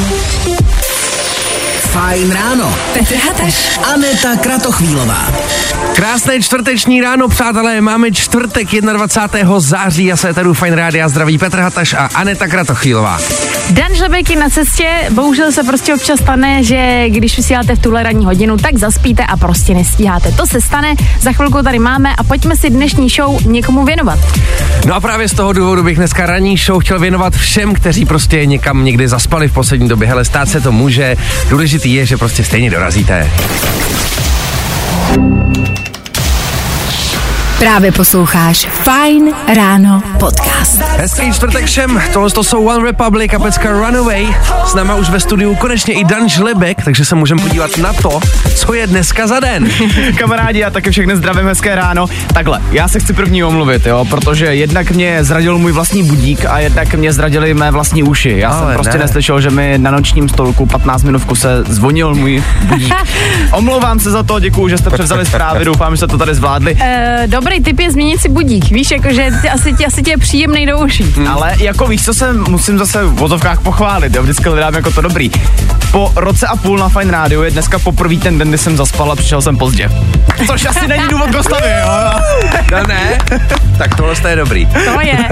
Thank you. Fajn ráno. Petr Hateš. Aneta Kratochvílová. Krásné čtvrteční ráno, přátelé, máme čtvrtek 21. září a se tady Fajn Rádia zdraví Petr Hataš a Aneta Kratochvílová. Dan Žlebek je na cestě, bohužel se prostě občas stane, že když vysíláte v tuhle ranní hodinu, tak zaspíte a prostě nestíháte. To se stane, za chvilku tady máme a pojďme si dnešní show někomu věnovat. No a právě z toho důvodu bych dneska ranní show chtěl věnovat všem, kteří prostě někam někdy zaspali v poslední době. Hele, stát se to může, důležitý je, že prostě stejně dorazíte. Právě posloucháš Fine Ráno podcast. Hezký čtvrtek všem, tohle to jsou One Republic a pecka Runaway. S náma už ve studiu konečně i Dan Žlebek, takže se můžeme podívat na to, co je dneska za den. Kamarádi, já taky všechny zdravím, hezké ráno. Takhle, já se chci první omluvit, jo, protože jednak mě zradil můj vlastní budík a jednak mě zradili mé vlastní uši. Já Ale jsem prostě ne. neslyšel, že mi na nočním stolku 15 minut v kuse zvonil můj budík. Omlouvám se za to, děkuju, že jste převzali zprávy, doufám, že jste to tady zvládli. Dobrý tip je změnit si budík, víš, jakože ty- asi, ti, asi tě je příjemný do uší. Ale jako víš, co se musím zase v vozovkách pochválit, jo, vždycky hledám jako to dobrý. Po roce a půl na Fine Radio je dneska poprvý ten den, kdy jsem zaspal a přišel jsem pozdě. Což asi není důvod k jo. No ne? Tak tohle je dobrý. To je.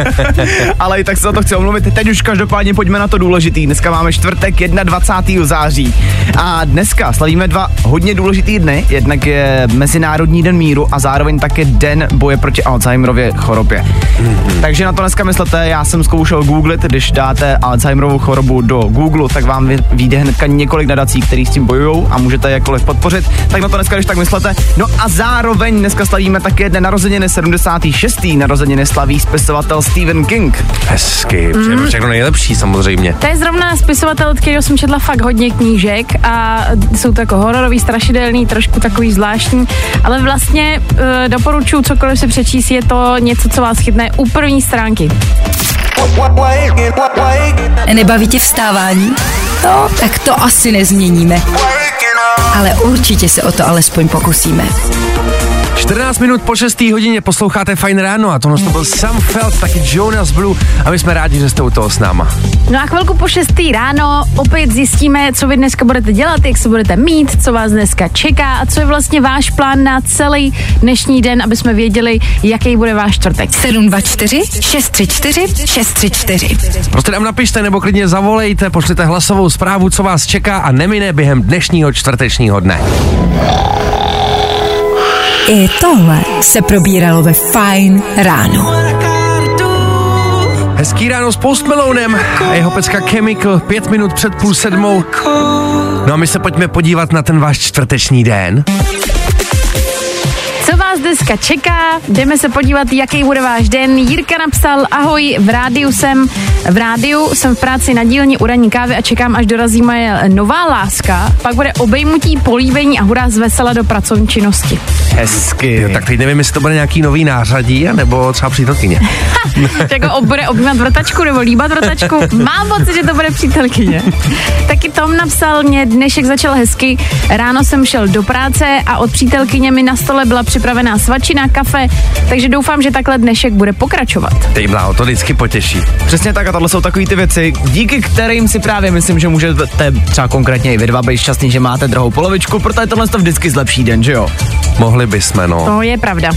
Ale i tak se za to chci omluvit. Teď už každopádně pojďme na to důležitý. Dneska máme čtvrtek 21. září. A dneska slavíme dva hodně důležitý dny. Jednak je Mezinárodní den míru a zároveň také den boje proti Alzheimerově chorobě. Mm-hmm. Takže na to dneska myslete, já jsem zkoušel googlit, když dáte Alzheimerovou chorobu do Google, tak vám vy- vyjde hnedka několik nadací, který s tím bojují a můžete jakkoliv podpořit. Tak na to dneska, když tak myslete. No a zároveň dneska slavíme také den narozeniny 76. narozeniny slaví spisovatel Stephen King. Hezky, přejeme všechno nejlepší samozřejmě. To je zrovna spisovatel, od kterého jsem četla fakt hodně knížek a jsou to jako hororový, strašidelný, trošku takový zvláštní, ale vlastně e, doporučuji cokoliv si přečíst, je to něco, co vás chytne u první stránky. Nebaví tě vstávání? No, tak to asi nezměníme. Ale určitě se o to alespoň pokusíme. 14 minut po 6. hodině posloucháte Fajn ráno a tohle to byl Sam Feld, taky Jonas Blue a my jsme rádi, že jste u toho s náma. No a chvilku po 6. ráno opět zjistíme, co vy dneska budete dělat, jak se budete mít, co vás dneska čeká a co je vlastně váš plán na celý dnešní den, aby jsme věděli, jaký bude váš čtvrtek. 724 634 634. Prostě nám napište nebo klidně zavolejte, pošlete hlasovou zprávu, co vás čeká a nemine během dnešního čtvrtečního dne. I tohle se probíralo ve Fine Ráno. Hezký ráno s Post Malonem a jeho pecka Chemical, pět minut před půl sedmou. No a my se pojďme podívat na ten váš čtvrteční den. Vás dneska čeká? Jdeme se podívat, jaký bude váš den. Jirka napsal, ahoj, v rádiu jsem, v rádiu jsem v práci na dílně u ranní kávy a čekám, až dorazí moje nová láska. Pak bude obejmutí, políbení a hurá z vesela do pracovní činnosti. Hezky. Jo, tak teď nevím, jestli to bude nějaký nový nářadí, nebo třeba přítelkyně. jako ob- bude objímat vrtačku nebo líbat vrtačku. Mám pocit, že to bude přítelkyně. Taky Tom napsal, mě dnešek začal hezky. Ráno jsem šel do práce a od přítelkyně mi na stole byla připravená svačina, kafe, takže doufám, že takhle dnešek bude pokračovat. Teď mláho, to vždycky potěší. Přesně tak a tohle jsou takové ty věci, díky kterým si právě myslím, že můžete třeba konkrétně i vy dva být šťastný, že máte druhou polovičku, protože tohle to vždycky zlepší den, že jo? Mohli bychom, no. To je pravda.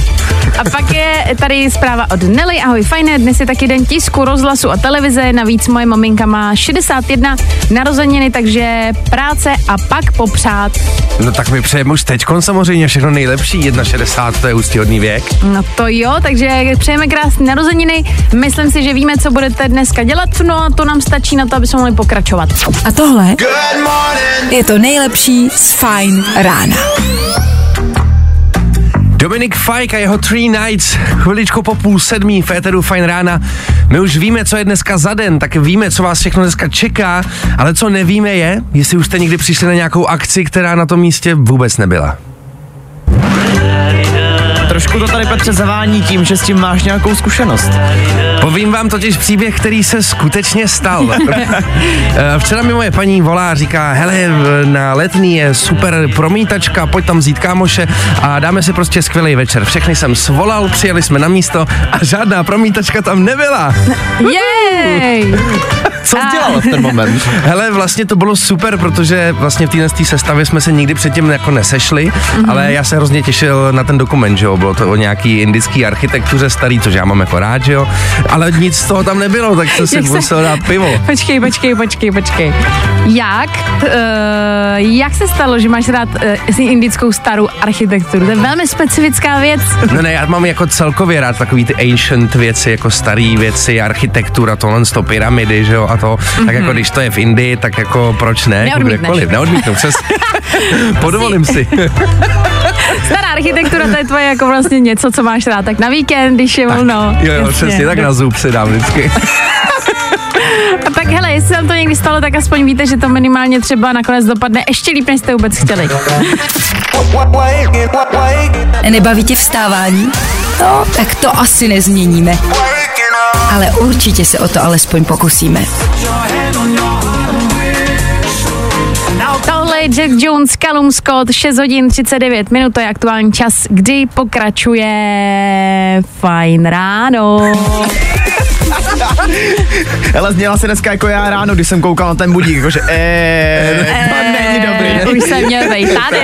A pak je tady zpráva od Nelly. Ahoj, fajné, dnes je taky den tisku, rozhlasu a televize. Navíc moje maminka má 61 narozeniny, takže práce a pak popřát. No tak my přejeme už teďkon samozřejmě všechno nejlepší, 1,60 to je úctyhodný věk. No to jo, takže přejeme krásné narozeniny. Myslím si, že víme, co budete dneska dělat, no a to nám stačí na to, aby jsme mohli pokračovat. A tohle je to nejlepší z Fine Rána. Dominik Fajk a jeho Three Nights, chviličku po půl sedmí v éteru Fine Rána. My už víme, co je dneska za den, tak víme, co vás všechno dneska čeká, ale co nevíme je, jestli už jste někdy přišli na nějakou akci, která na tom místě vůbec nebyla. Trošku to tady Petře zavání tím, že s tím máš nějakou zkušenost. Povím vám totiž příběh, který se skutečně stal. Včera mi moje paní volá a říká, hele, na letní je super promítačka, pojď tam vzít kámoše a dáme si prostě skvělý večer. Všechny jsem svolal, přijeli jsme na místo a žádná promítačka tam nebyla. Jej! Co jsi dělal v ten moment? Hele, vlastně to bylo super, protože vlastně v téhle té sestavě jsme se nikdy předtím jako nesešli, mm-hmm. ale já se hrozně těšil na ten dokument, že jo, bylo to o nějaký indický architektuře starý, což já mám jako rád, že jo, ale nic z toho tam nebylo, tak jsem si se- musel dát pivo. Počkej, počkej, počkej, počkej. Jak, uh, jak se stalo, že máš rád uh, indickou starou architekturu? To je velmi specifická věc. No ne, já mám jako celkově rád takový ty ancient věci, jako staré věci, architektura, tohle z to pyramidy, že jo, a to, mm-hmm. tak jako když to je v Indii, tak jako proč ne? Neodmítneš. kdekoliv. Neodmítnu, přes. Podovolím si. Stará architektura, to je tvoje jako vlastně něco, co máš rád. Tak na víkend, když je volno. Jo, jo, Jasně. přesně, tak na zub si dám vždycky. A tak hele, jestli vám to někdy stalo, tak aspoň víte, že to minimálně třeba nakonec dopadne ještě líp, než jste vůbec chtěli. Nebaví tě vstávání? No, tak to asi nezměníme. Ale určitě se o to alespoň pokusíme. Jack Jones, Callum Scott, 6 hodin 39 minut, to je aktuální čas, kdy pokračuje fajn ráno. Hele, zněla se dneska jako já ráno, když jsem koukal na ten budík, jakože eee, to není dobrý. Už jsem měl být tady.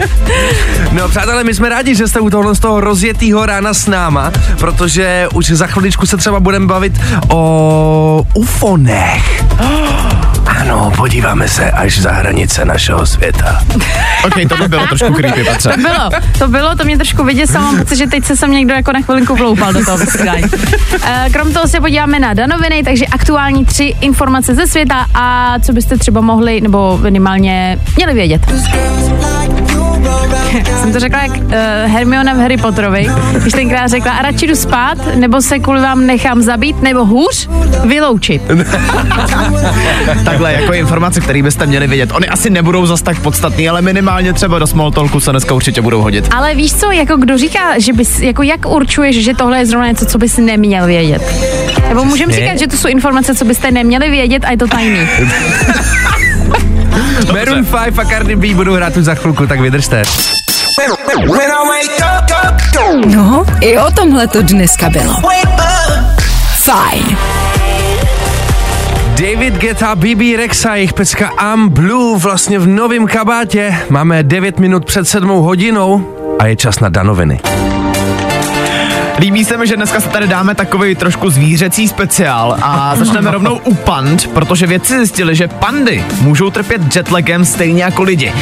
No přátelé, my jsme rádi, že jste u tohle z toho rozjetýho rána s náma, protože už za chviličku se třeba budeme bavit o ufonech. Ano, podíváme se až za hranice našeho světa. Ok, to by bylo trošku creepy, Petře. To bylo, to bylo, to mě trošku vyděsilo, mám pocit, že teď se sem někdo jako na chvilinku vloupal do toho vysílání. Krom toho se podíváme na danoviny, takže aktuální tři informace ze světa a co byste třeba mohli, nebo minimálně měli vědět. Jsem to řekla jak uh, Hermiona v Harry Potterovi, když tenkrát řekla, a radši jdu spát, nebo se kvůli vám nechám zabít, nebo hůř, vyloučit. Takhle jako informace, které byste měli vědět. Oni asi nebudou zas tak podstatný, ale minimálně třeba do small talku se dneska určitě budou hodit. Ale víš co, jako kdo říká, že bys, jako jak určuješ, že tohle je zrovna něco, co bys neměl vědět? Nebo můžeme říkat, že to jsou informace, co byste neměli vědět a je to tajný. Maroon 5 a Cardi B budou hrát už za chvilku, tak vydržte. No, i o tomhle to dneska bylo. Fajn. David Geta, BB Rexa, jejich pecka I'm Blue vlastně v novém kabátě. Máme 9 minut před sedmou hodinou a je čas na danoviny. Líbí se mi, že dneska se tady dáme takový trošku zvířecí speciál a začneme rovnou u pand, protože vědci zjistili, že pandy můžou trpět jetlagem stejně jako lidi.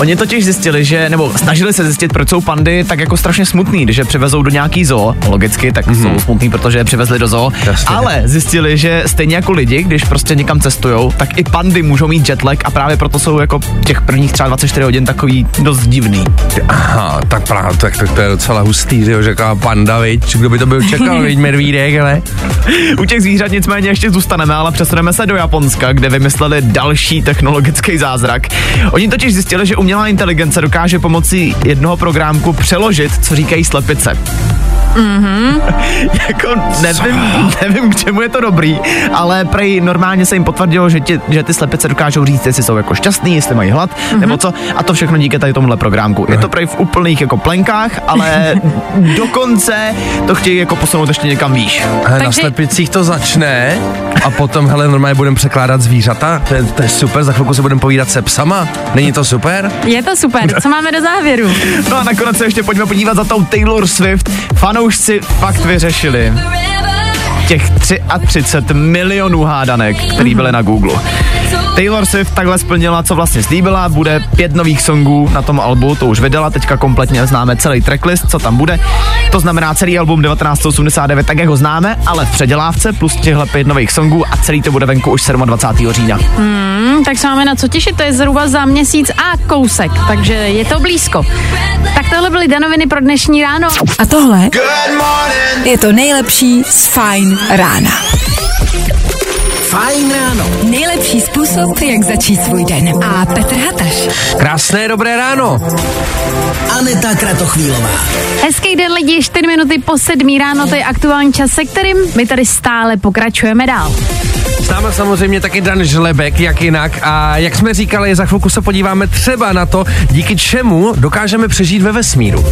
Oni totiž zjistili, že, nebo snažili se zjistit, proč jsou pandy tak jako strašně smutný, když je přivezou do nějaký zoo, logicky, tak mm-hmm. jsou smutný, protože je přivezli do zoo, Jasně. ale zjistili, že stejně jako lidi, když prostě někam cestujou, tak i pandy můžou mít jetlag a právě proto jsou jako těch prvních třeba 24 hodin takový dost divný. Aha, tak právě, tak, tak to je docela hustý, že jo, řekla panda, viď, kdo by to byl čekal, viď, medvídek, ale... U těch zvířat nicméně ještě zůstaneme, ale přesuneme se do Japonska, kde vymysleli další technologický zázrak. Oni totiž zjistili, že umělá inteligence dokáže pomocí jednoho programku přeložit, co říkají slepice. Mm-hmm. jako nevím, nevím, k čemu je to dobrý, ale prej normálně se jim potvrdilo, že, ti, že ty slepice dokážou říct, jestli jsou jako šťastný, jestli mají hlad, mm-hmm. nebo co. A to všechno díky tady tomuhle programku. Je to prej v úplných jako plenkách, ale dokonce to chtějí jako posunout ještě někam výš. Hele, na Takže- slepicích to začne a potom, hele, normálně budeme překládat zvířata, to je, to je super, za chvilku se budeme povídat se psama, není to super? Je to super. Co máme do závěru? No a nakonec se ještě pojďme podívat za tou Taylor Swift. Fanoušci fakt vyřešili těch 33 milionů hádanek, který byly na Google. Taylor Swift takhle splnila, co vlastně slíbila, bude pět nových songů na tom albu, to už vydala, teďka kompletně známe celý tracklist, co tam bude. To znamená celý album 1989, tak jak ho známe, ale v předělávce plus těchhle pět nových songů a celý to bude venku už 27. října. Hm, tak se máme na co těšit, to je zhruba za měsíc a kousek, takže je to blízko. Tak tohle byly danoviny pro dnešní ráno. A tohle je to nejlepší z Fajn rána. Fajn ráno. Nejlepší způsob, jak začít svůj den. A Petr Hataš. Krásné dobré ráno. Aneta Kratochvílová. Hezký den lidi, 4 minuty po 7 ráno, to je aktuální čas, se kterým my tady stále pokračujeme dál. S námi samozřejmě taky Dan Žlebek, jak jinak. A jak jsme říkali, za chvilku se podíváme třeba na to, díky čemu dokážeme přežít ve vesmíru.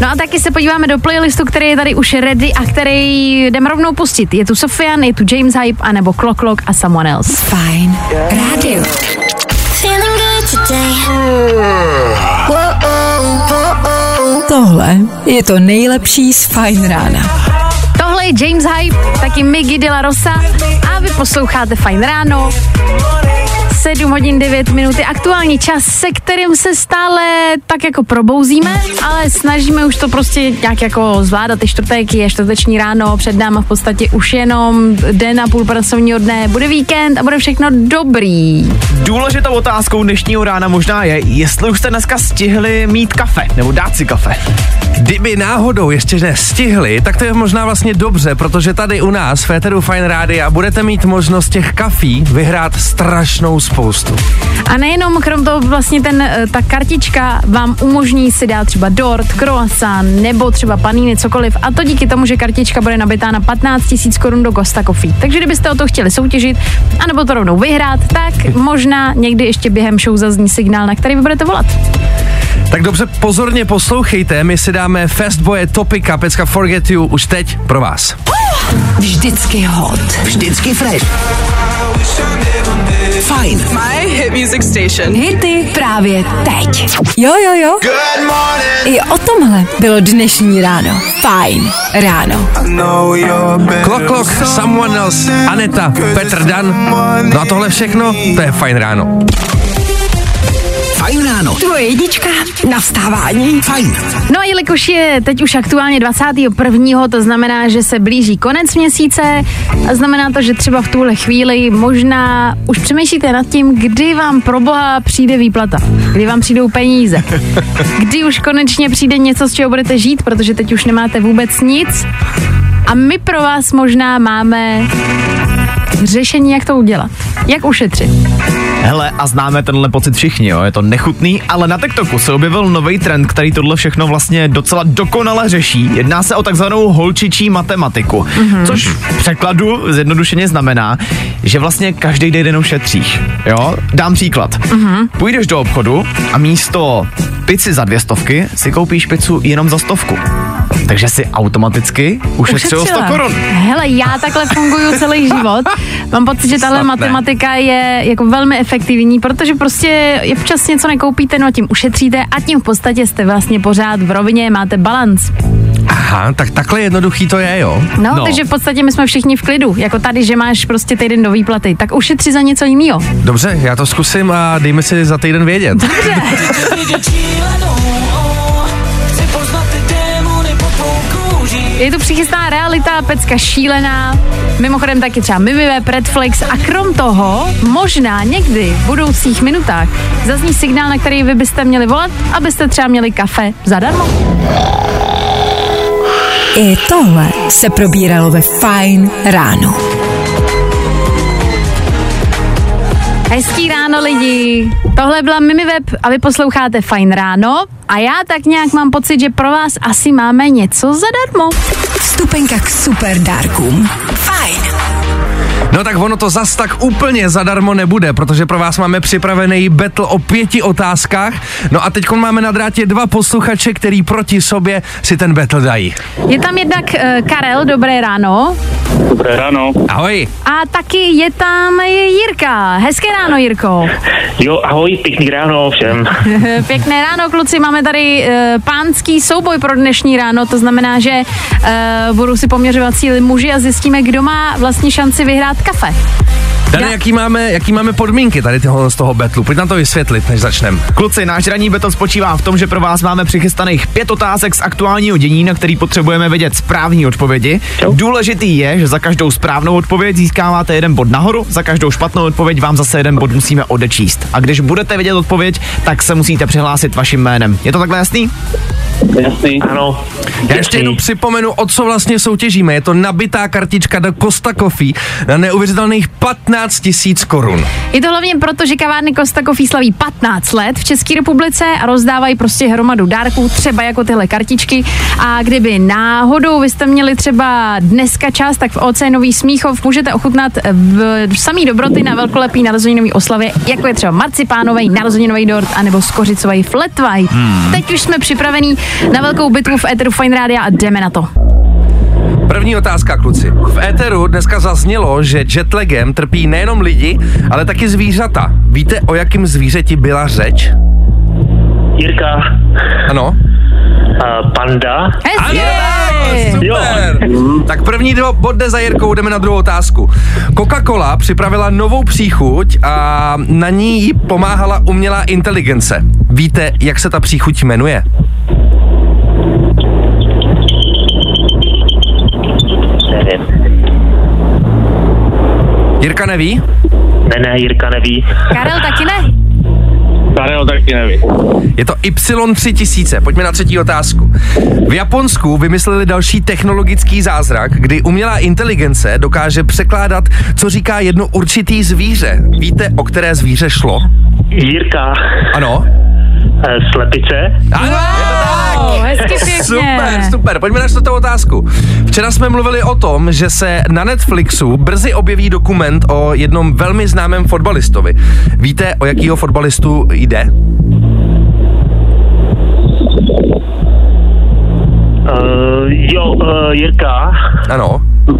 No a taky se podíváme do playlistu, který je tady už ready a který jdeme rovnou pustit. Je tu Sofian, je tu James Hype, anebo Clock Clock a Someone Else. Fajn rádio. Feeling good today. Tohle je to nejlepší z Fajn rána. Tohle je James Hype, taky Miggy de la Rosa a vy posloucháte Fajn ráno. 7 hodin 9 minuty, aktuální čas, se kterým se stále tak jako probouzíme, ale snažíme už to prostě nějak jako zvládat. Ty čtvrtek je čtvrteční ráno, před náma v podstatě už jenom den a půl pracovního dne, bude víkend a bude všechno dobrý. Důležitou otázkou dnešního rána možná je, jestli už jste dneska stihli mít kafe, nebo dát si kafe. Kdyby náhodou ještě nestihli, tak to je možná vlastně dobře, protože tady u nás v Féteru Fine Rádia budete mít možnost těch kafí vyhrát strašnou spoustu. A nejenom krom toho vlastně ten, eh, ta kartička vám umožní si dát třeba dort, croissant nebo třeba paníny, cokoliv. A to díky tomu, že kartička bude nabitá na 15 000 korun do Costa Coffee. Takže kdybyste o to chtěli soutěžit, anebo to rovnou vyhrát, tak možná někdy ještě během show zazní signál, na který vy budete volat. Tak dobře, pozorně poslouchejte, my si dáme Fastboye Topika, pecka Forget You už teď pro vás. Vždycky hot. Vždycky fresh. Fajn. My hit music station. Hity právě teď. Jo, jo, jo. I o tomhle bylo dnešní ráno. Fajn ráno. Clock Clock, Someone Else, Aneta, Petr Dan. No a tohle všechno, to je fajn ráno. Fajn ráno. Tvoje jednička na vstávání. Fajn. No a jelikož je teď už aktuálně 21. to znamená, že se blíží konec měsíce a znamená to, že třeba v tuhle chvíli možná už přemýšlíte nad tím, kdy vám pro boha přijde výplata, kdy vám přijdou peníze, kdy už konečně přijde něco, z čeho budete žít, protože teď už nemáte vůbec nic a my pro vás možná máme řešení, jak to udělat, jak ušetřit. Hele, a známe tenhle pocit všichni, jo, je to nechutný, ale na TikToku se objevil nový trend, který tohle všechno vlastně docela dokonale řeší. Jedná se o takzvanou holčičí matematiku, mm-hmm. což v překladu zjednodušeně znamená, že vlastně každý den jenom šetříš, jo. Dám příklad. Mm-hmm. Půjdeš do obchodu a místo pici za dvě stovky si koupíš pizzu jenom za stovku. Takže si automaticky ušetřil 100 korun. Hele, já takhle funguju celý život. Mám pocit, že tahle matematika je jako velmi efektivní, protože prostě je včas něco nekoupíte, no a tím ušetříte a tím v podstatě jste vlastně pořád v rovině, máte balans. Aha, tak takhle jednoduchý to je, jo. No, No. takže v podstatě my jsme všichni v klidu. Jako tady, že máš prostě týden do výplaty, tak ušetři za něco jiného. Dobře, já to zkusím a dejme si za týden vědět. Je tu přichystaná realita, pecka šílená, mimochodem taky třeba Mimiweb, Redflex a krom toho možná někdy v budoucích minutách zazní signál, na který vy byste měli volat, abyste třeba měli kafe zadarmo. I tohle se probíralo ve Fajn ráno. Hezký ráno lidi, tohle byla Mimiweb a vy posloucháte Fajn ráno a já tak nějak mám pocit, že pro vás asi máme něco zadarmo. Vstupenka k super dárkům. Fajn. No tak ono to zas tak úplně zadarmo nebude, protože pro vás máme připravený battle o pěti otázkách. No a teď máme na drátě dva posluchače, který proti sobě si ten battle dají. Je tam jednak uh, Karel, dobré ráno, Dobré ráno. Ahoj. a taky je tam Jirka. Hezké ráno, Jirko. Jo, ahoj, pěkný ráno všem. Pěkné ráno, kluci, máme tady uh, pánský souboj pro dnešní ráno, to znamená, že uh, budou si poměřovat síly muži a zjistíme, kdo má vlastně šanci vyhrát kafe. Dane, Já- jaký máme, jaký máme podmínky tady toho, z toho betlu? Pojď nám to vysvětlit, než začneme. Kluci, náš ranní battle spočívá v tom, že pro vás máme přichystaných pět otázek z aktuálního dění, na který potřebujeme vědět správní odpovědi. Jo. Důležitý je, že za každou správnou odpověď získáváte jeden bod nahoru, za každou špatnou odpověď vám zase jeden bod musíme odečíst. A když budete vědět odpověď, tak se musíte přihlásit vaším jménem. Je to takhle jasný? Jasný. Ano. Já ještě jenom připomenu, o co vlastně soutěžíme. Je to nabitá kartička do Costa Coffee na neuvěřitelných 15 tisíc korun. Je to hlavně proto, že kavárny Costa Coffee slaví 15 let v České republice a rozdávají prostě hromadu dárků, třeba jako tyhle kartičky. A kdyby náhodou vy jste měli třeba dneska čas, tak v OC Nový Smíchov můžete ochutnat v samý dobroty na velkolepý narozeninový oslavě, jako je třeba marcipánový narozeninový dort anebo skořicový flat white. Hmm. Teď už jsme připravení na velkou bitvu v Eteru Fine Rádia a jdeme na to. První otázka, kluci. V éteru dneska zaznělo, že jetlagem trpí nejenom lidi, ale taky zvířata. Víte, o jakém zvířeti byla řeč? Jirka, Ano? uh, panda, Hezky! Super! Tak první dva bod jde za Jirkou, jdeme na druhou otázku. Coca-Cola připravila novou příchuť a na ní jí pomáhala umělá inteligence. Víte, jak se ta příchuť jmenuje? Jirka neví? Ne, ne, Jirka neví. Karel taky ne? Karel taky neví. Je to Y3000. Pojďme na třetí otázku. V Japonsku vymysleli další technologický zázrak, kdy umělá inteligence dokáže překládat, co říká jedno určitý zvíře. Víte, o které zvíře šlo? Jirka, Ano? Uh, slepice, Ano, je to tak. Wow, hezky pěkně. Super, super. Pojďme na čtvrtou otázku. Včera jsme mluvili o tom, že se na Netflixu brzy objeví dokument o jednom velmi známém fotbalistovi. Víte, o jakýho fotbalistu jde? Uh, jo, uh, Jirka, Ano. uh,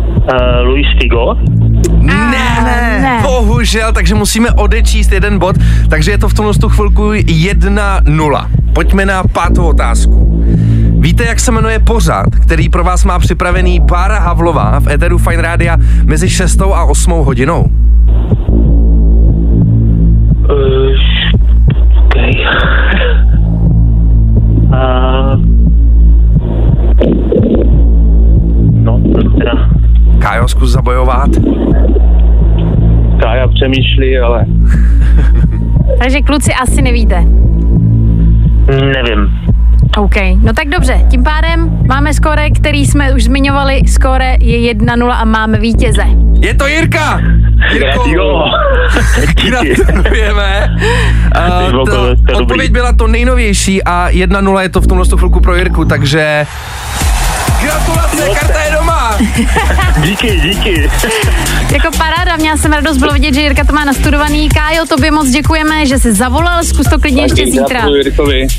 Luis Figo, Ne, ne. ne, bohužel, takže musíme odečíst jeden bod, takže je to v tomhle tu chvilku 1-0. Pojďme na pátou otázku. Víte, jak se jmenuje pořad, který pro vás má připravený Bára Havlová v Eteru Fine Rádia mezi 6 a 8 hodinou? Teda Kájo, zkus zabojovat. Kája přemýšlí, ale Takže kluci asi nevíte. nevím. OK, no tak dobře, tím pádem máme skóre, který jsme už zmiňovali, skóre je 1-0 a máme vítěze. Je to Jirka! Jirko, gratulujeme. Uh, to, odpověď byla to nejnovější a 1-0 je to v tomhle chvilku pro Jirku, takže gratulace, karta je doma! Díky, díky. Jako paráda, měla jsem radost bylo vidět, že Jirka to má nastudovaný. Kájo, tobě moc děkujeme, že jsi zavolal, zkus to klidně ještě Taky zítra.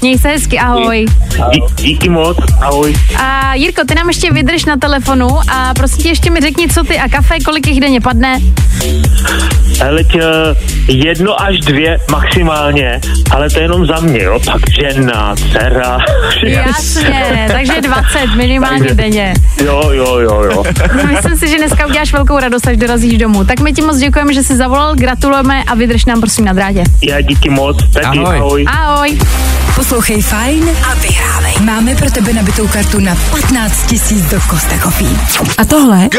Měj se hezky, ahoj. Dí, díky moc, ahoj. A Jirko, ty nám ještě vydrž na telefonu a prosím tě ještě mi řekni, co ty a kafe, kolik jich denně padne. Hele, tě, jedno až dvě maximálně, ale to je jenom za mě, jo, pak žena, dcera, Jasně, takže 20 minimálně Takže- denně. jo, jo, jo, jo. Myslím si, že dneska uděláš velkou radost, až dorazíš domů. Tak my ti moc děkujeme, že jsi zavolal, gratulujeme a vydrž nám prosím na drátě. Já díky moc, taky Ahoj. ahoj. Ahoj. Poslouchej fajn a vyhrávej. Máme pro tebe nabitou kartu na 15 tisíc do Costa Coffee. A tohle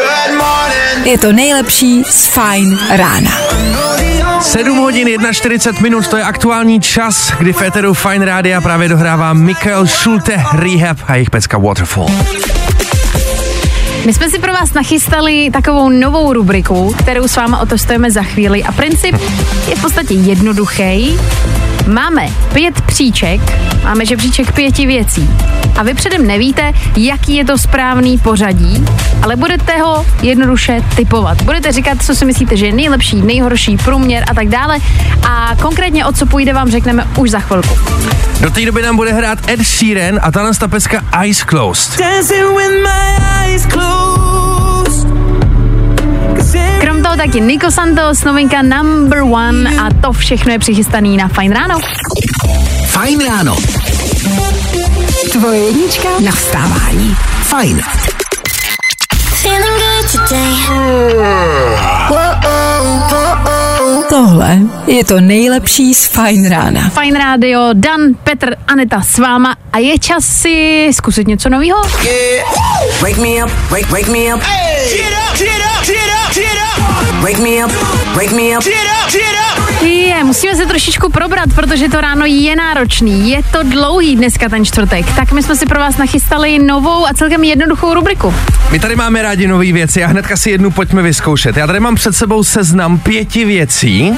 je to nejlepší z fajn rána. 7 hodin 41 minut, to je aktuální čas, kdy v Eteru Fine Rádia právě dohrává Michael Schulte Rehab a jejich pecka Waterfall. My jsme si pro vás nachystali takovou novou rubriku, kterou s váma otestujeme za chvíli a princip je v podstatě jednoduchý. Máme pět příček, máme žebříček pěti věcí a vy předem nevíte, jaký je to správný pořadí, ale budete ho jednoduše typovat. Budete říkat, co si myslíte, že je nejlepší, nejhorší, průměr a tak dále a konkrétně o co půjde vám řekneme už za chvilku. Do té doby nám bude hrát Ed Sheeran a tahle ta pecka Eyes Closed. Krom toho taky Nico Santos, novinka number one a to všechno je přichystaný na Fine Ráno. Fajn ráno. Tvoje jednička na vstávání. Fajn. Feeling good today. Tohle je to nejlepší z fajn rána. Fine Radio, Dan, Petr, Aneta s váma a je čas si zkusit něco nového. Wake me up, wake, wake me up. Get up, get up, get up, get up. Wake me up, wake me up. Get up, get up. Je, musíme se trošičku probrat, protože to ráno je náročný. Je to dlouhý dneska ten čtvrtek. Tak my jsme si pro vás nachystali novou a celkem jednoduchou rubriku. My tady máme rádi nové věci a hnedka si jednu pojďme vyzkoušet. Já tady mám před sebou seznam pěti věcí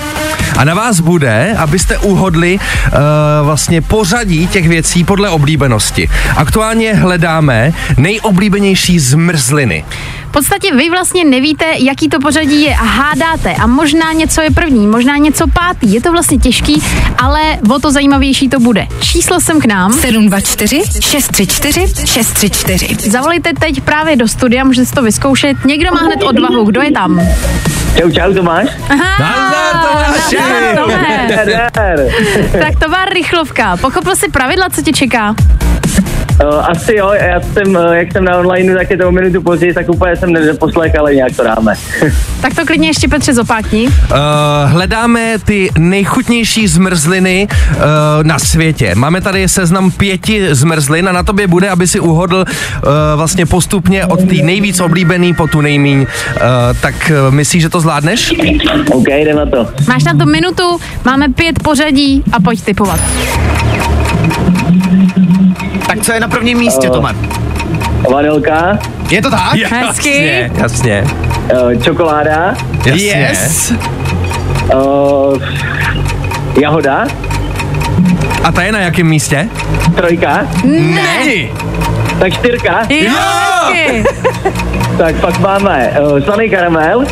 a na vás bude, abyste uhodli uh, vlastně pořadí těch věcí podle oblíbenosti. Aktuálně hledáme nejoblíbenější zmrzliny. V podstatě vy vlastně nevíte, jaký to pořadí je a hádáte a možná něco je první, možná něco pátý. Je to vlastně těžký, ale o to zajímavější to bude. Číslo sem k nám. 724 634 634. Zavolejte teď právě do studia, můžete si to vyzkoušet. Někdo má hned odvahu, kdo je tam? Čau, čau, Tomáš. Aha, Nazdar, Tomáši! nazdar. Tak to byla rychlovka. Pochopil jsi pravidla, co tě čeká? Uh, asi jo, já jsem, uh, jak jsem na online, tak je to o minutu později, tak úplně jsem neposlech, ale nějak to dáme. Tak to klidně ještě Petře zopátni. Uh, hledáme ty nejchutnější zmrzliny uh, na světě. Máme tady seznam pěti zmrzlin a na tobě bude, aby si uhodl uh, vlastně postupně od té nejvíc oblíbený po tu nejmíň. Uh, tak uh, myslíš, že to zvládneš? OK, jdem na to. Máš na to minutu, máme pět pořadí a pojď typovat. Tak co je na prvním místě, Tome? Vanilka, Je to tak? Hezky. jasně. uh, čokoláda, jasně. Yes. uh, jahoda, A ta je na jakém místě? trojka, Ne. tak čtyřka, Jo. tak pak máme uh, slaný karamel,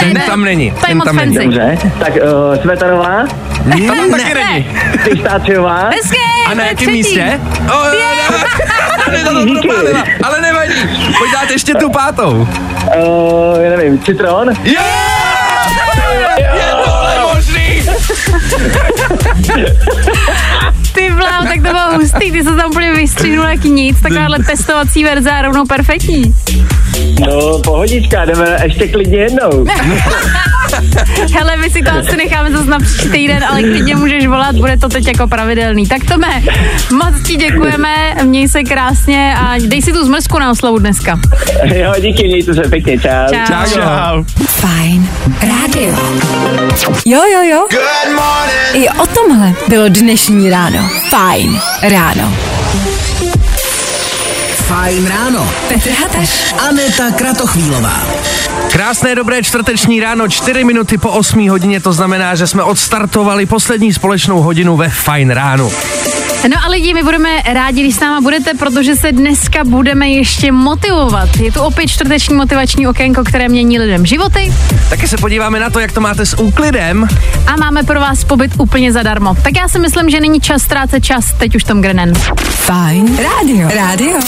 Ten Ne, tam není. To je ten moc tam není. dobře, tak uh, svetarová, Ne, Taky není. pistáčiová, Hezky. A to na jakém místě? Oh, yeah. to propálila, ale nevadí. Pojď dát ještě tu pátou. uh, já nevím, citron, Jo! Je tohle možný? Ty bláho, tak to bylo hustý, ty se tam úplně vystříhnul jak nic, takováhle testovací verze a rovnou perfektní. No pohodička, jdeme ještě klidně jednou. Hele, my si to asi necháme zase na příští týden, ale klidně můžeš volat, bude to teď jako pravidelný. Tak Tome, moc ti děkujeme, měj se krásně a dej si tu zmrzku na oslavu dneska. jo, díky, mějte se pěkně, čau. Čau. Čau. Fajn rádio. Jo, jo, jo. I o tomhle bylo dnešní ráno. Fajn ráno. Fajn ráno. Petr Hataš. Aneta Kratochvílová. Krásné dobré čtvrteční ráno, 4 minuty po 8 hodině, to znamená, že jsme odstartovali poslední společnou hodinu ve Fajn ránu. No a lidi, my budeme rádi, když s náma budete, protože se dneska budeme ještě motivovat. Je tu opět čtvrteční motivační okénko, které mění lidem životy Taky se podíváme na to, jak to máte s úklidem. a máme pro vás pobyt úplně zadarmo. Tak já si myslím, že není čas ztrácet čas, teď už Tom Grenen. Fajn rádio. Rádio.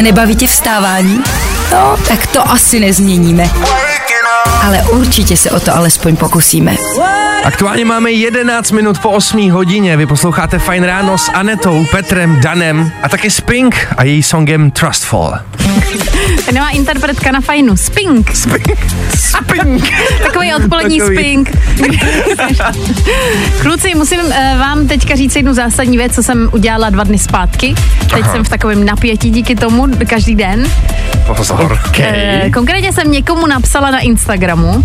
Nebaví tě vstávání? No, tak to asi nezměníme. Ale určitě se o to alespoň pokusíme. Aktuálně máme 11 minut po 8 hodině. Vy posloucháte Fajn ráno s Anetou, Petrem, Danem a taky Spink a její songem Trustfall. Nová interpretka na fajnu. Spink. Spink! Takový odpolední Takový. spink. Kluci, musím uh, vám teďka říct jednu zásadní věc, co jsem udělala dva dny zpátky. Teď Aha. jsem v takovém napětí díky tomu každý den. Pozor. Eh, konkrétně jsem někomu napsala na Instagramu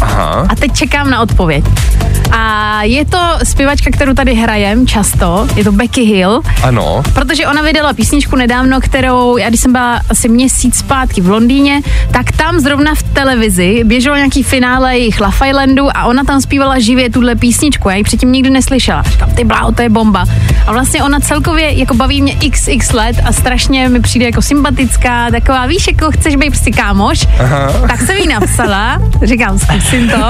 Aha. a teď čekám na odpověď. A je to zpěvačka, kterou tady hrajem často, je to Becky Hill, Ano. protože ona vydala písničku nedávno, kterou, já když jsem byla asi měsíc zpátky v Londýně, tak tam zrovna v televizi běželo nějaký finále jejich Love Islandu a ona tam zpívala živě tuhle písničku. Já ji předtím nikdy neslyšela. Říkám, ty bláho, to je bomba. A vlastně ona celkově jako baví mě xx let a strašně mi přijde jako sympatická, taková, víš, jako chceš být prostě kámoš. Aha. Tak jsem jí napsala, říkám, zkusím to.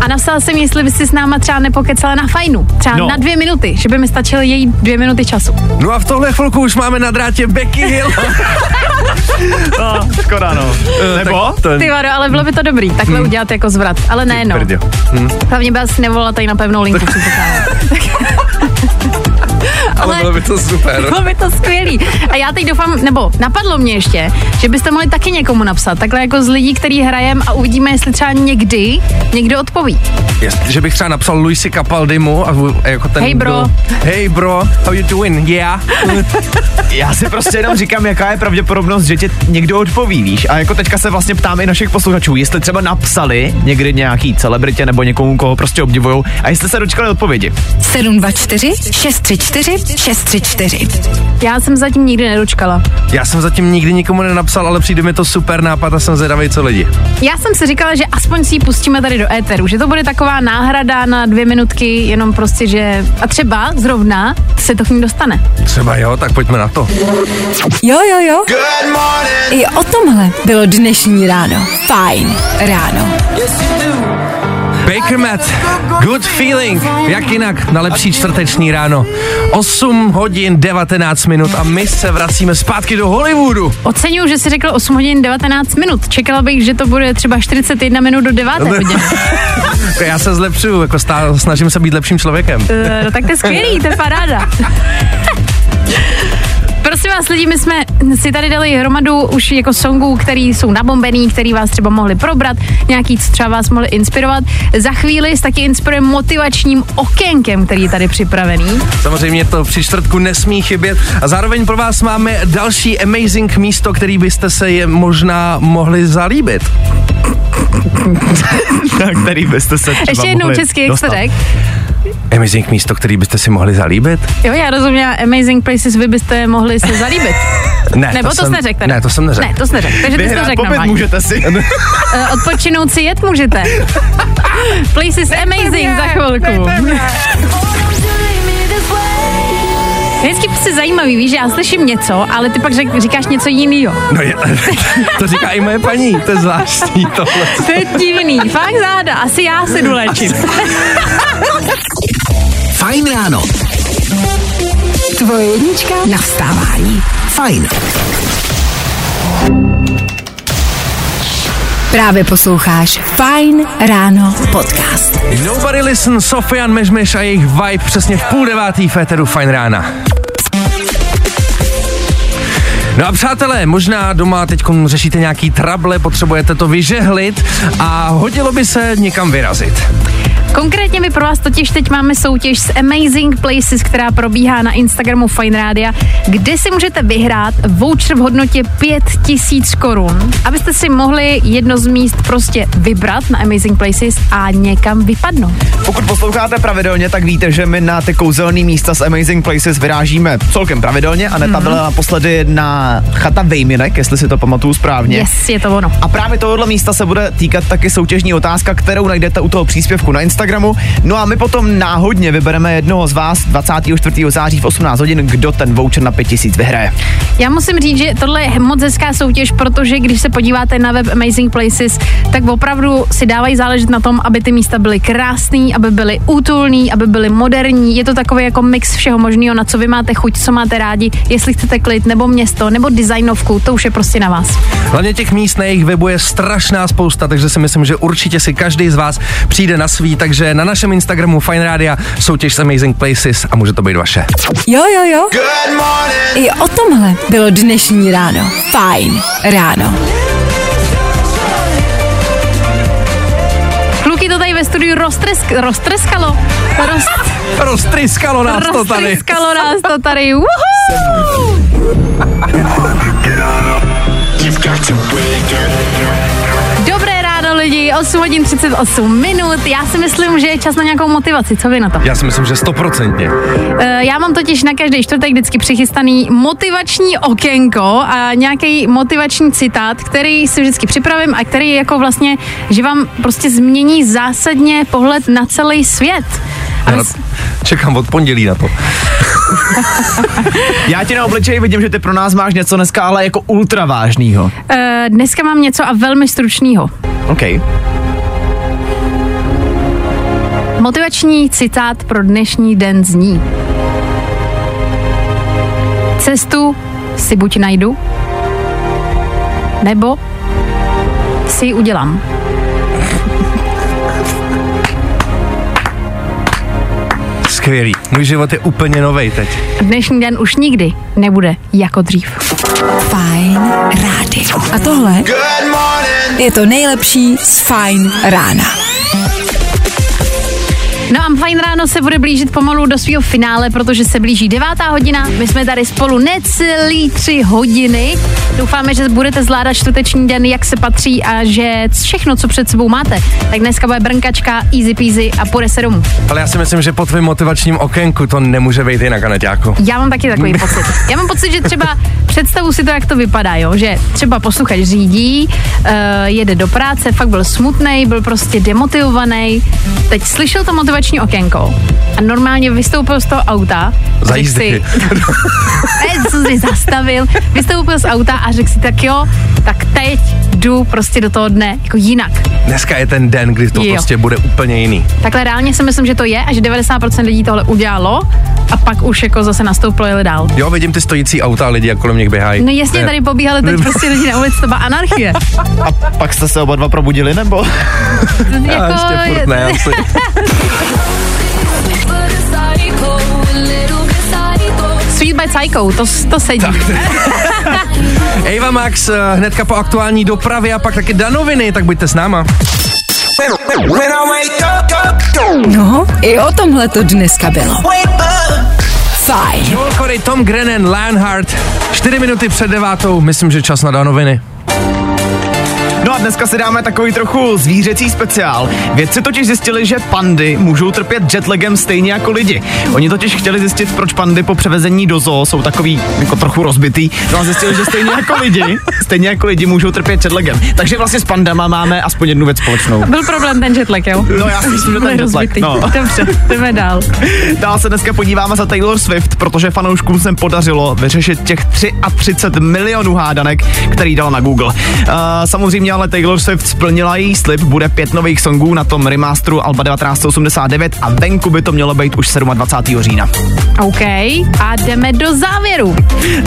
A napsala jsem, jestli by si s náma třeba nepokecala na fajnu. Třeba No. na dvě minuty, že by mi stačily její dvě minuty času. No a v tohle chvilku už máme na drátě Becky Hill. No, škoda no. Nebo? Tak to, Ty vado, ale bylo by to dobrý, takhle hmm. udělat jako zvrat. Ale ne, no. Brďo. Hlavně by asi nevolala tady na pevnou linku, Ale bylo by to super. Bylo by to skvělý. A já teď doufám, nebo napadlo mě ještě, že byste mohli taky někomu napsat, takhle jako z lidí, který hrajem a uvidíme, jestli třeba někdy někdo odpoví. Jest, že bych třeba napsal Luisi Capaldimu a jako ten Hey, bro. kdo- Hey bro, how you doing? Yeah. Já si prostě jenom říkám, jaká je pravděpodobnost, že tě někdo odpoví, víš? A jako teďka se vlastně ptám i našich posluchačů, jestli třeba napsali někdy nějaký celebritě nebo někomu, koho prostě obdivujou a jestli se dočkali odpovědi. 724 634 634. Já jsem zatím nikdy nedočkala. Já jsem zatím nikdy nikomu nenapsal, ale přijde mi to super nápad a jsem zvědavý, co lidi. Já jsem si říkala, že aspoň si ji pustíme tady do éteru, že to bude taková náhrada na dvě minutky, jenom prostě, že a třeba zrovna se to k ní dostane. Třeba jo, tak pojďme na to. Jo, jo, jo. I o tomhle bylo dnešní ráno. Fajn ráno. Baker Matt, good feeling. Jak jinak na lepší čtvrteční ráno. 8 hodin 19 minut a my se vracíme zpátky do Hollywoodu. Oceňuju, že jsi řekl 8 hodin 19 minut. Čekala bych, že to bude třeba 41 minut do 9 hodiny. Já se zlepšuju, jako stále snažím se být lepším člověkem. Eh, no tak to je skvělý, to je paráda. Prosím vás lidi, my jsme si tady dali hromadu už jako songů, který jsou nabombený, který vás třeba mohli probrat, nějaký, co třeba vás mohli inspirovat. Za chvíli s taky inspirujeme motivačním okénkem, který je tady připravený. Samozřejmě to při čtvrtku nesmí chybět a zároveň pro vás máme další amazing místo, který byste se je možná mohli zalíbit. Na který byste se třeba Ještě jednou mohli česky, jak jste dostat. řekl. Amazing místo, který byste si mohli zalíbit? Jo, já rozuměla Amazing Places, vy byste mohli se zalíbit. Ne, Nebo to, jsem, jsi neřekl. Ne, to jsem neřekl. Ne, to jsi neřekl. Takže ty to Vyhrát řekl pobyt můžete si. Eh, Odpočinout si jet můžete. Places Amazing za chvilku. Vždycky prostě zajímavý, víš, že já slyším něco, ale ty pak řek, říkáš něco jiného. No je, to říká i moje paní, to je zvláštní tohle. To je divný, fakt záda, asi já se jdu léčit. Fajn ráno. Tvoje jednička na vstávání. Fajn. Právě posloucháš Fajn ráno podcast. Nobody listen, Sofian Mežmeš a jejich vibe přesně v půl devátý féteru Fajn rána. No a přátelé, možná doma teď řešíte nějaký trable, potřebujete to vyžehlit a hodilo by se někam vyrazit. Konkrétně my pro vás totiž teď máme soutěž s Amazing Places, která probíhá na Instagramu Fine Radio, kde si můžete vyhrát voucher v hodnotě 5000 korun, abyste si mohli jedno z míst prostě vybrat na Amazing Places a někam vypadnout. Pokud posloucháte pravidelně, tak víte, že my na ty kouzelné místa z Amazing Places vyrážíme celkem pravidelně. a mm. byla naposledy na chata Vejminek, jestli si to pamatuju správně. Yes, je to ono. A právě tohohle místa se bude týkat taky soutěžní otázka, kterou najdete u toho příspěvku na Instagramu. No a my potom náhodně vybereme jednoho z vás 24. září v 18 hodin, kdo ten voucher na 5000 vyhraje. Já musím říct, že tohle je moc hezká soutěž, protože když se podíváte na web Amazing Places, tak opravdu si dávají záležet na tom, aby ty místa byly krásný, aby byly útulný, aby byly moderní. Je to takový jako mix všeho možného, na co vy máte chuť, co máte rádi, jestli chcete klid nebo město nebo designovku, to už je prostě na vás. Hlavně těch míst na jejich webu je strašná spousta, takže si myslím, že určitě si každý z vás přijde na svý, takže na našem Instagramu Fine Radio soutěž s Amazing Places a může to být vaše. Jo, jo, jo. I o tomhle bylo dnešní ráno. Fajn ráno. Kluky to tady ve studiu roztresk, roztreskalo. Roz, Roztryskalo nás to tady. roztreskalo nás to tady. Woohoo! Lidi, 8 hodin 38 minut. Já si myslím, že je čas na nějakou motivaci. Co vy na to? Já si myslím, že stoprocentně. Eh, Já mám totiž na každý čtvrtek vždycky přichystaný motivační okénko a nějaký motivační citát, který si vždycky připravím a který je jako vlastně, že vám prostě změní zásadně pohled na celý svět. A Já na, čekám od pondělí na to. Já ti na obličeji vidím, že ty pro nás máš něco dneska, ale jako ultra vážnýho. Eh, Dneska mám něco a velmi stručného. OK. Motivační citát pro dnešní den zní. Cestu si buď najdu, nebo si ji udělám. Skvělý. Můj život je úplně novej teď. Dnešní den už nikdy nebude jako dřív. Fajn rádio. A tohle je to nejlepší z Fajn rána. Fajn ráno se bude blížit pomalu do svého finále, protože se blíží devátá hodina. My jsme tady spolu necelý tři hodiny. Doufáme, že budete zvládat čtvrteční den, jak se patří a že všechno, co před sebou máte, tak dneska bude brnkačka, easy peasy a půjde se domů. Ale já si myslím, že po tvém motivačním okénku to nemůže být jinak, Aneťáku. Já mám taky takový pocit. Já mám pocit, že třeba představu si to, jak to vypadá, jo? že třeba posluchač řídí, uh, jede do práce, fakt byl smutný, byl prostě demotivovaný. Teď slyšel to motivační okénko a normálně vystoupil z toho auta. Za řekl jízdy. si, ne, co si zastavil, vystoupil z auta a řekl si tak jo, tak teď jdu prostě do toho dne jako jinak. Dneska je ten den, kdy to Jo. prostě bude úplně jiný. Takhle reálně si myslím, že to je a že 90% lidí tohle udělalo a pak už jako zase nastoupilo jeli dál. Jo, vidím ty stojící auta a lidi, jak kolem nich běhají. No jasně, Ne. tady pobíhali teď prostě lidi na ulici, to byla anarchie. A pak jste se oba dva probudili, nebo? Já jako, ještě furt ne, asi. By Psycho, to, to sedí. Eva Max eh, hnedka po aktuální dopravě a pak taky danoviny, tak buďte s náma. No, i o tomhle to dneska bylo. Fajn. Joel Corey, Tom Grennan, Lionheart. 4 minuty před devátou, myslím, že čas na danoviny. No a dneska si dáme takový trochu zvířecí speciál. Vědci totiž zjistili, že pandy můžou trpět jetlagem stejně jako lidi. Oni totiž chtěli zjistit, proč pandy po převezení do zoo jsou takový jako trochu rozbitý. No a zjistili, že stejně jako lidi, stejně jako lidi můžou trpět jetlagem. Takže vlastně s pandama máme aspoň jednu věc společnou. Byl problém ten jetlag, jo? No já si myslím, že ten jetlag, Rozbitý. no. Dobře, jdeme dál. Dál se dneska podíváme za Taylor Swift, protože fanouškům se podařilo vyřešit těch 33 milionů hádanek, který dala na Google. Uh, samozřejmě ale Taylor Swift splnila její slib, bude pět nových songů na tom remasteru Alba 1989 a venku by to mělo být už 27. října. OK, a jdeme do závěru.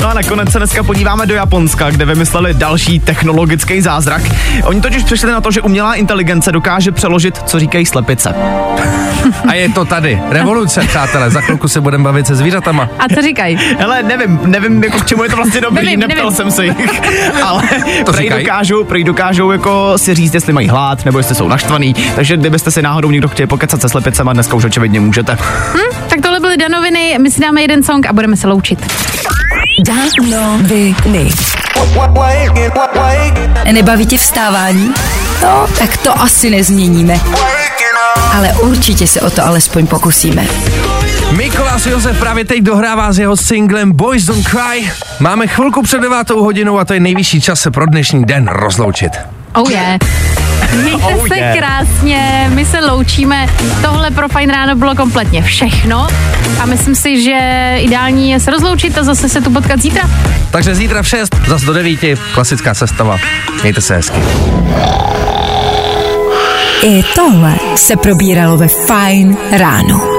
No a nakonec se dneska podíváme do Japonska, kde vymysleli další technologický zázrak. Oni totiž přišli na to, že umělá inteligence dokáže přeložit, co říkají slepice. A je to tady. Revoluce, přátelé. Za chvilku se budeme bavit se zvířatama. A co říkají? Hele, nevím, nevím, jako k čemu je to vlastně dobrý, Nevím, neptal nevím. jsem se jich, ale To prej říkají. dokážou, prej dokážou jako si říct, jestli mají hlad, nebo jestli jsou naštvaný, takže kdybyste si náhodou někdo chtěl pokecat se slepicema, dneska už očividně můžete. Tak tohle byly danoviny, my si dáme jeden song a budeme se loučit. Danoviny. Nebaví tě vstávání? No, tak to asi nezměníme. Ale určitě se o to alespoň pokusíme. Mikolas Josef právě teď dohrává s jeho singlem Boys Don't Cry. Máme chvilku před devátou hodinou a to je nejvyšší čas se pro dnešní den rozloučit. Oh yeah. Mějte Oh se yeah. krásně, my se loučíme. Tohle pro Fajn ráno bylo kompletně všechno a myslím si, že ideální je se rozloučit a zase se tu potkat zítra. Takže zítra v 6, zase do 9, klasická sestava. Mějte se hezky. I tohle se probíralo ve Fajn ráno.